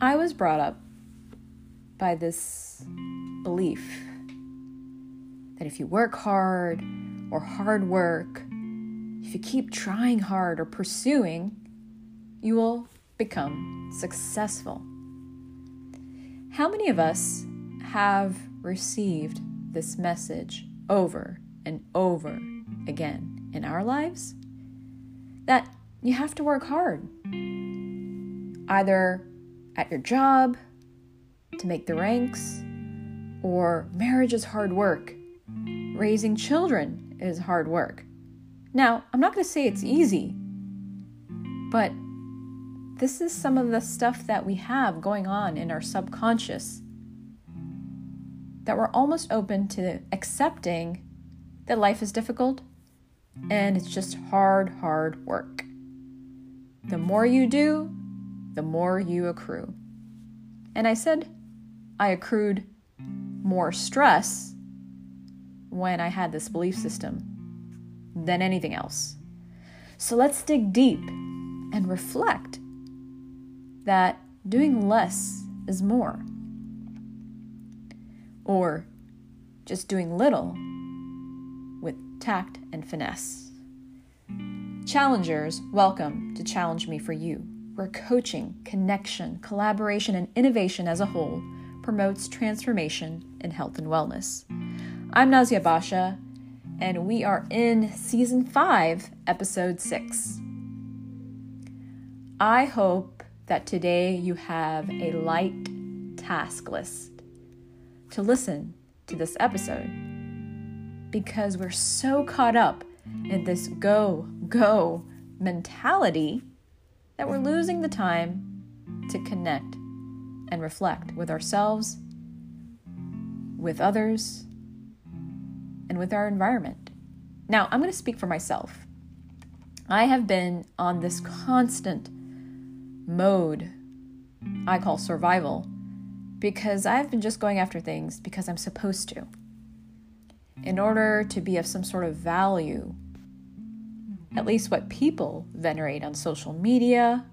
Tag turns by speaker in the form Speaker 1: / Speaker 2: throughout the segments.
Speaker 1: I was brought up by this belief that if you work hard or hard work, if you keep trying hard or pursuing, you will become successful. How many of us have received this message over and over again in our lives? That you have to work hard, either at your job to make the ranks, or marriage is hard work, raising children is hard work. Now, I'm not going to say it's easy, but this is some of the stuff that we have going on in our subconscious that we're almost open to accepting that life is difficult and it's just hard, hard work. The more you do, the more you accrue. And I said I accrued more stress when I had this belief system than anything else. So let's dig deep and reflect that doing less is more. Or just doing little with tact and finesse. Challengers, welcome to Challenge Me for You, where coaching, connection, collaboration, and innovation as a whole promotes transformation in health and wellness. I'm Nazia Basha, and we are in season 5, episode 6. I hope that today you have a light task list to listen to this episode because we're so caught up in this go, go mentality that we're losing the time to connect and reflect with ourselves, with others, and with our environment. Now, I'm going to speak for myself. I have been on this constant mode I call survival because I've been just going after things because I'm supposed to. In order to be of some sort of value, at least what people venerate on social media,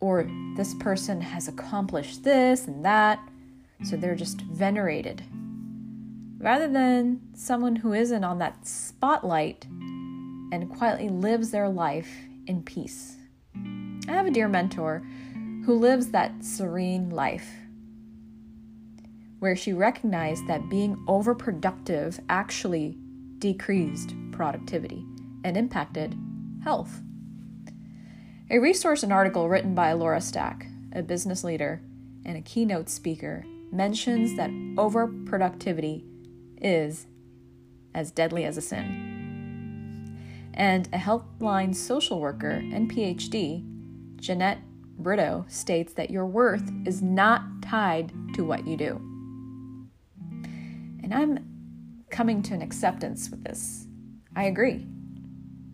Speaker 1: or this person has accomplished this and that, so they're just venerated rather than someone who isn't on that spotlight and quietly lives their life in peace. I have a dear mentor who lives that serene life where she recognized that being overproductive actually decreased productivity and impacted health. A resource and article written by Laura Stack, a business leader and a keynote speaker, mentions that overproductivity is as deadly as a sin. And a Healthline social worker and PhD, Jeanette Brito, states that your worth is not tied to what you do. And I'm coming to an acceptance with this. I agree.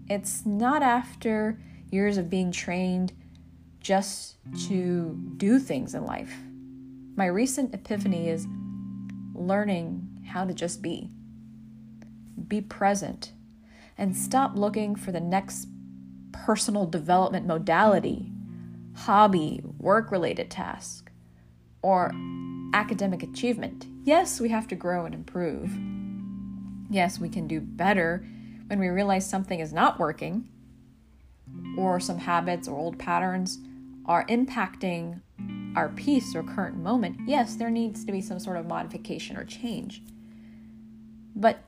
Speaker 1: It's not after years of being trained just to do things in life. My recent epiphany is learning how to just be. Be present and stop looking for the next personal development modality, hobby, work related task, or academic achievement. Yes, we have to grow and improve. Yes, we can do better when we realize something is not working or some habits or old patterns are impacting our peace or current moment. Yes, there needs to be some sort of modification or change. But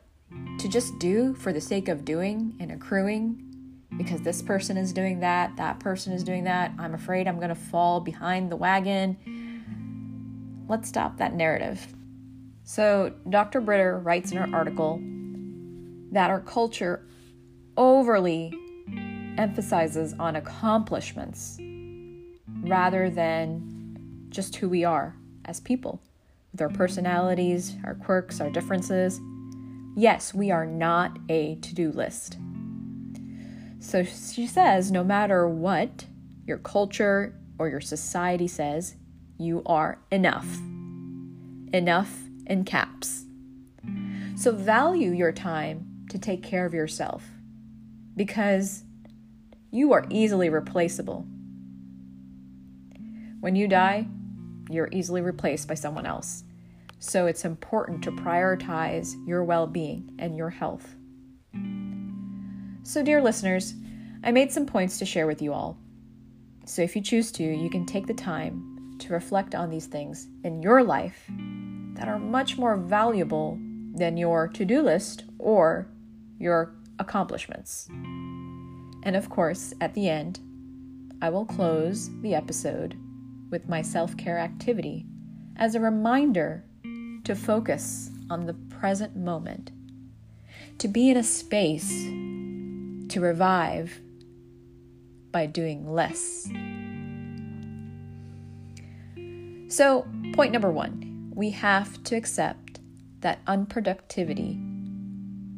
Speaker 1: to just do for the sake of doing and accruing, because this person is doing that, that person is doing that, I'm afraid I'm going to fall behind the wagon. Let's stop that narrative. So, Dr. Brito writes in her article that our culture overly emphasizes on accomplishments rather than just who we are as people, with our personalities, our quirks, our differences. Yes, we are not a to do list. So she says no matter what your culture or your society says, you are enough. Enough in caps. So value your time to take care of yourself because you are easily replaceable. When you die, you're easily replaced by someone else. So it's important to prioritize your well being and your health. So, dear listeners, I made some points to share with you all. So, if you choose to, you can take the time to reflect on these things in your life that are much more valuable than your to do list or your accomplishments. And of course, at the end, I will close the episode with my self care activity as a reminder to focus on the present moment, to be in a space to revive by doing less. So, point number one we have to accept that unproductivity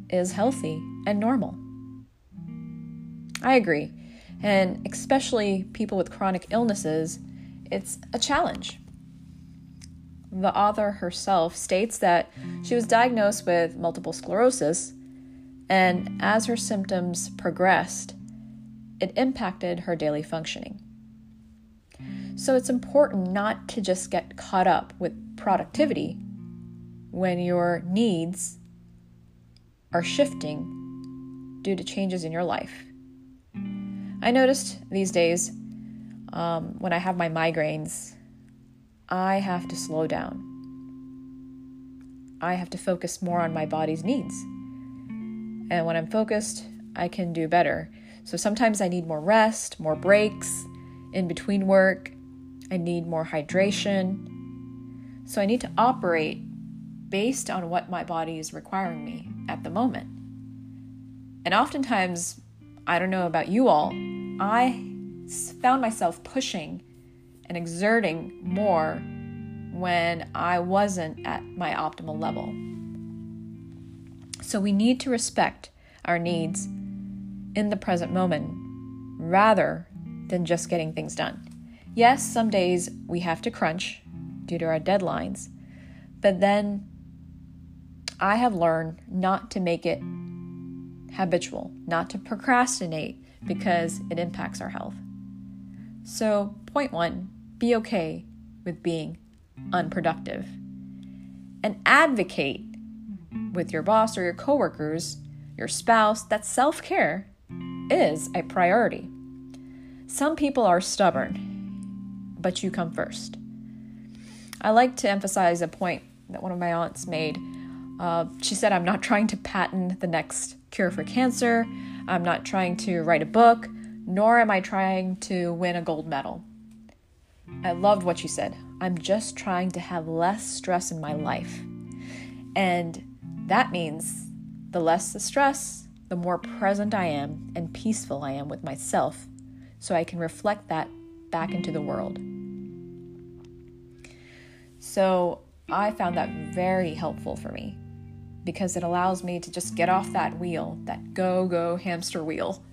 Speaker 1: is healthy and normal. I agree. And especially people with chronic illnesses, it's a challenge. The author herself states that she was diagnosed with multiple sclerosis, and as her symptoms progressed, it impacted her daily functioning. So it's important not to just get caught up with productivity when your needs are shifting due to changes in your life. I noticed these days um, when I have my migraines, I have to slow down. I have to focus more on my body's needs. And when I'm focused, I can do better. So sometimes I need more rest, more breaks in between work. I need more hydration. So I need to operate based on what my body is requiring me at the moment. And oftentimes, I don't know about you all, I found myself pushing and exerting more when I wasn't at my optimal level. So we need to respect our needs in the present moment rather than just getting things done. Yes, some days we have to crunch due to our deadlines, but then I have learned not to make it habitual, not to procrastinate because it impacts our health. So, point one be okay with being unproductive and advocate with your boss or your coworkers, your spouse, that self care is a priority. Some people are stubborn, but you come first. I like to emphasize a point that one of my aunts made. Uh, she said, I'm not trying to patent the next cure for cancer. I'm not trying to write a book, nor am I trying to win a gold medal. I loved what she said. I'm just trying to have less stress in my life. And that means the less the stress, the more present I am and peaceful I am with myself, so I can reflect that back into the world. So I found that very helpful for me because it allows me to just get off that wheel, that go, go hamster wheel,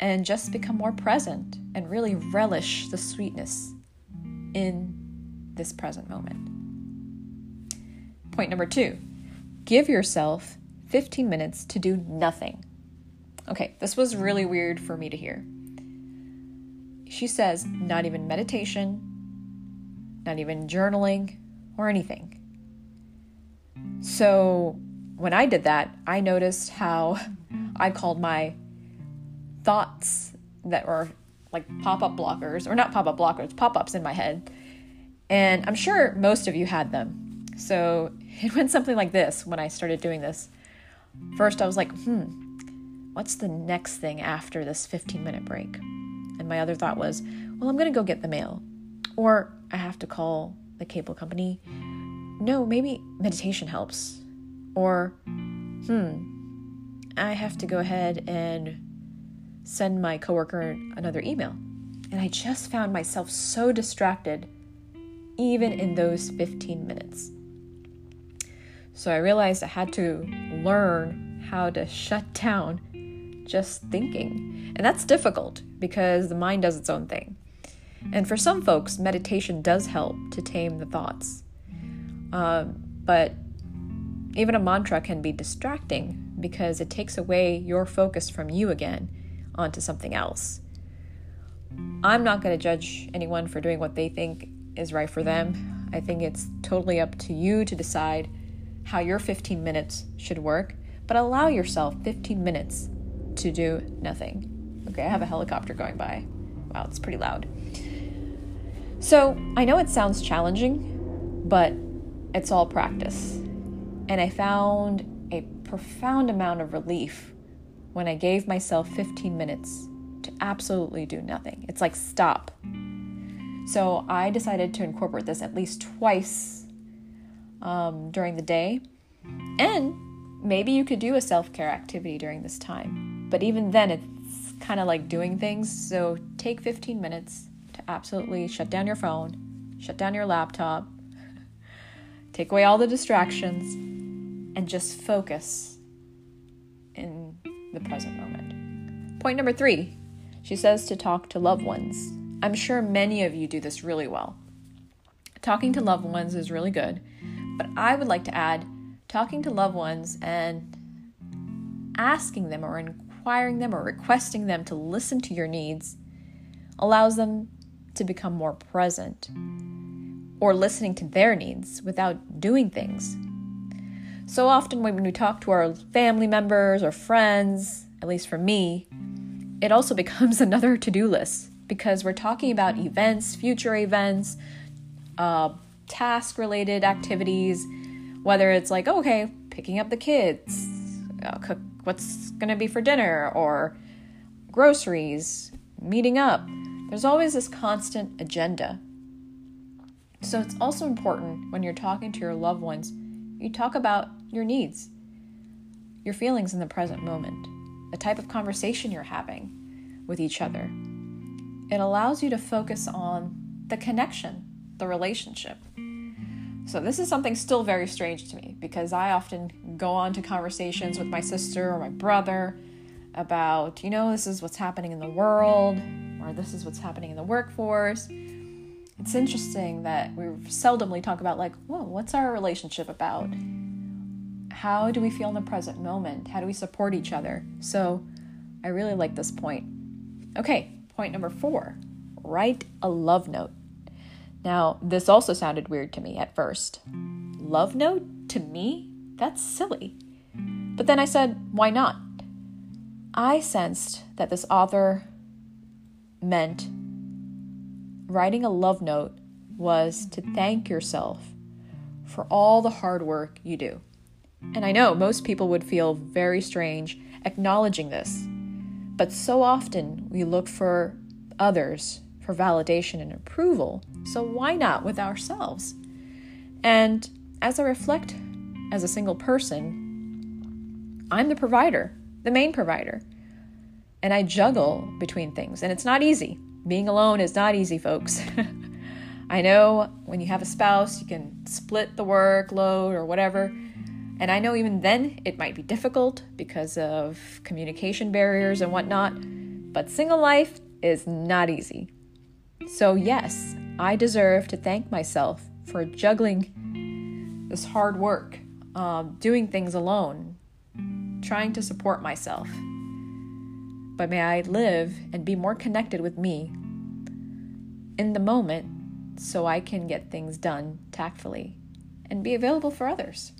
Speaker 1: and just become more present and really relish the sweetness in this present moment. Point number two give yourself 15 minutes to do nothing. Okay, this was really weird for me to hear. She says, not even meditation, not even journaling, or anything. So when I did that, I noticed how I called my thoughts that were like pop up blockers, or not pop up blockers, pop ups in my head. And I'm sure most of you had them. So it went something like this when I started doing this. First, I was like, hmm, what's the next thing after this 15 minute break? And my other thought was, well, I'm going to go get the mail. Or I have to call the cable company. No, maybe meditation helps. Or, hmm, I have to go ahead and send my coworker another email. And I just found myself so distracted, even in those 15 minutes. So I realized I had to learn how to shut down just thinking. And that's difficult because the mind does its own thing. And for some folks, meditation does help to tame the thoughts. Um, but even a mantra can be distracting because it takes away your focus from you again onto something else. I'm not going to judge anyone for doing what they think is right for them. I think it's totally up to you to decide how your 15 minutes should work, but allow yourself 15 minutes to do nothing. Okay, I have a helicopter going by. Wow, it's pretty loud. So I know it sounds challenging, but it's all practice. And I found a profound amount of relief when I gave myself 15 minutes to absolutely do nothing. It's like stop. So I decided to incorporate this at least twice um, during the day. And maybe you could do a self care activity during this time. But even then, it's kind of like doing things. So take 15 minutes to absolutely shut down your phone, shut down your laptop, take away all the distractions, and just focus in the present moment. Point number three she says to talk to loved ones. I'm sure many of you do this really well. Talking to loved ones is really good, but I would like to add talking to loved ones and asking them or inquiring them or requesting them to listen to your needs allows them to become more present or listening to their needs without doing things. So often, when we talk to our family members or friends, at least for me, it also becomes another to do list because we're talking about events, future events, uh, task related activities, whether it's like, oh, okay, picking up the kids, uh, cook what's going to be for dinner, or groceries, meeting up. There's always this constant agenda. So it's also important when you're talking to your loved ones, you talk about your needs, your feelings in the present moment, the type of conversation you're having with each other. It allows you to focus on the connection, the relationship. So, this is something still very strange to me because I often go on to conversations with my sister or my brother about, you know, this is what's happening in the world or this is what's happening in the workforce. It's interesting that we seldomly talk about, like, whoa, what's our relationship about? How do we feel in the present moment? How do we support each other? So, I really like this point. Okay, point number four write a love note. Now, this also sounded weird to me at first. Love note to me? That's silly. But then I said, why not? I sensed that this author meant writing a love note was to thank yourself for all the hard work you do. And I know most people would feel very strange acknowledging this but so often we look for others for validation and approval, so why not with ourselves? And as I reflect as a single person, I'm the provider, the main provider. And I juggle between things, and it's not easy. Being alone is not easy, folks. I know when you have a spouse, you can split the workload or whatever, and I know even then it might be difficult because of communication barriers and whatnot, but single life is not easy. So, yes, I deserve to thank myself for juggling this hard work, um, doing things alone, trying to support myself. But may I live and be more connected with me in the moment so I can get things done tactfully and be available for others.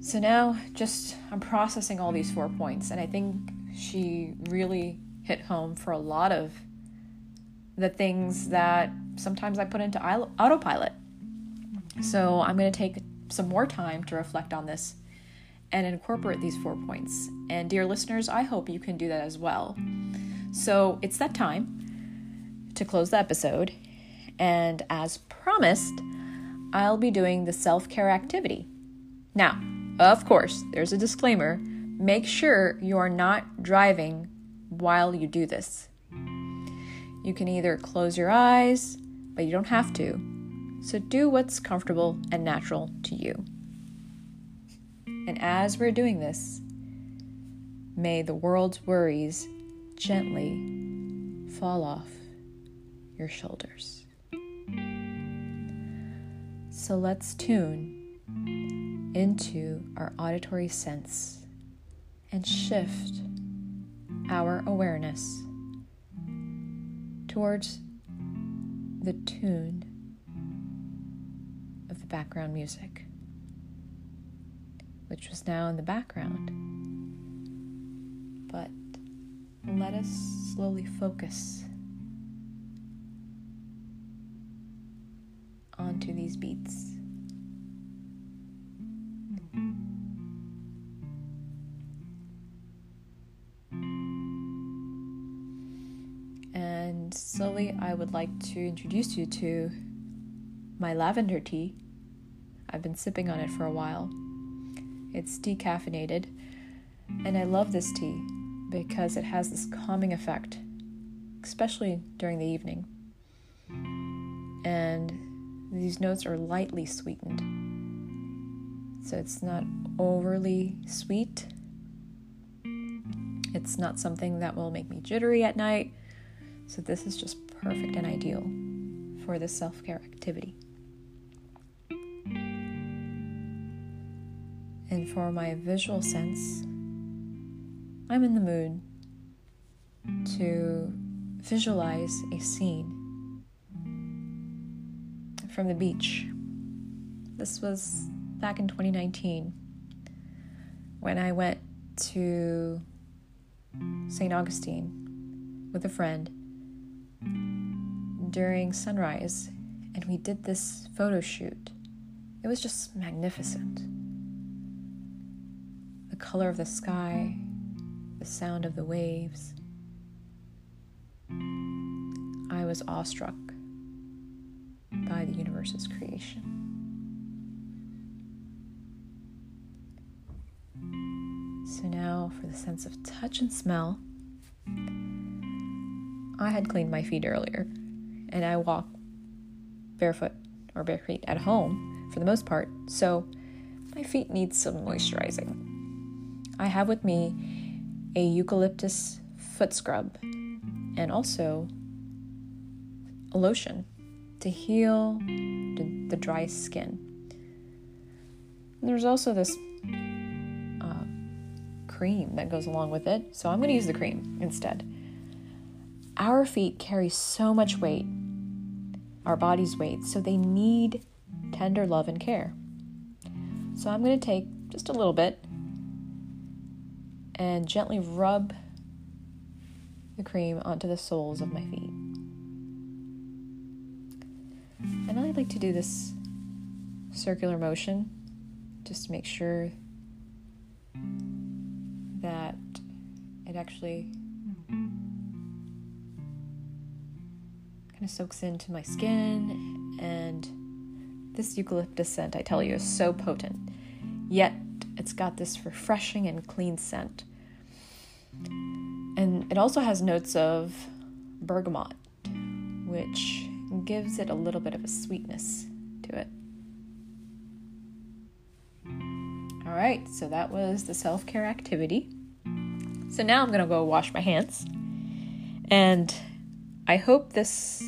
Speaker 1: So now, just I'm processing all these four points, and I think she really hit home for a lot of the things that sometimes I put into autopilot. So I'm going to take some more time to reflect on this and incorporate these four points. And dear listeners, I hope you can do that as well. So it's that time to close the episode. And as promised, I'll be doing the self care activity. Now, of course, there's a disclaimer make sure you are not driving while you do this. You can either close your eyes, but you don't have to. So do what's comfortable and natural to you. And as we're doing this, may the world's worries gently fall off your shoulders. So let's tune into our auditory sense and shift our awareness towards the tune of the background music, which was now in the background. But let us slowly focus onto these beats. And slowly, I would like to introduce you to my lavender tea. I've been sipping on it for a while. It's decaffeinated, and I love this tea because it has this calming effect, especially during the evening. And these notes are lightly sweetened, so it's not overly sweet. It's not something that will make me jittery at night, so this is just perfect and ideal for this self care activity. And for my visual sense, I'm in the mood to visualize a scene from the beach. This was back in 2019 when I went to St. Augustine with a friend during sunrise and we did this photo shoot. It was just magnificent. The color of the sky, the sound of the waves. I was awestruck by the universe's creation. So now for the sense of touch and smell. I had cleaned my feet earlier, and I walk barefoot or bare feet at home for the most part, so my feet need some moisturizing. I have with me a eucalyptus foot scrub, and also a lotion to heal the, the dry skin. And there's also this uh, cream that goes along with it, so I'm going to use the cream instead. Our feet carry so much weight, our body's weight, so they need tender love and care. So I'm going to take just a little bit and gently rub the cream onto the soles of my feet. And I like to do this circular motion just to make sure that it actually kind of soaks into my skin and this eucalyptus scent I tell you is so potent yet it's got this refreshing and clean scent. And it also has notes of bergamot, which gives it a little bit of a sweetness to it. All right, so that was the self care activity. So now I'm going to go wash my hands. And I hope this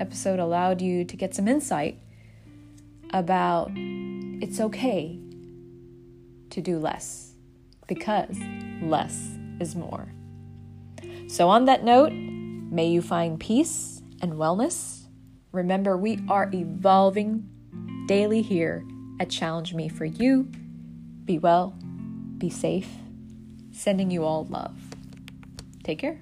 Speaker 1: episode allowed you to get some insight about it's okay to do less because less is more. So, on that note, may you find peace and wellness. Remember, we are evolving daily here at Challenge Me for You. Be well, be safe, sending you all love. Take care.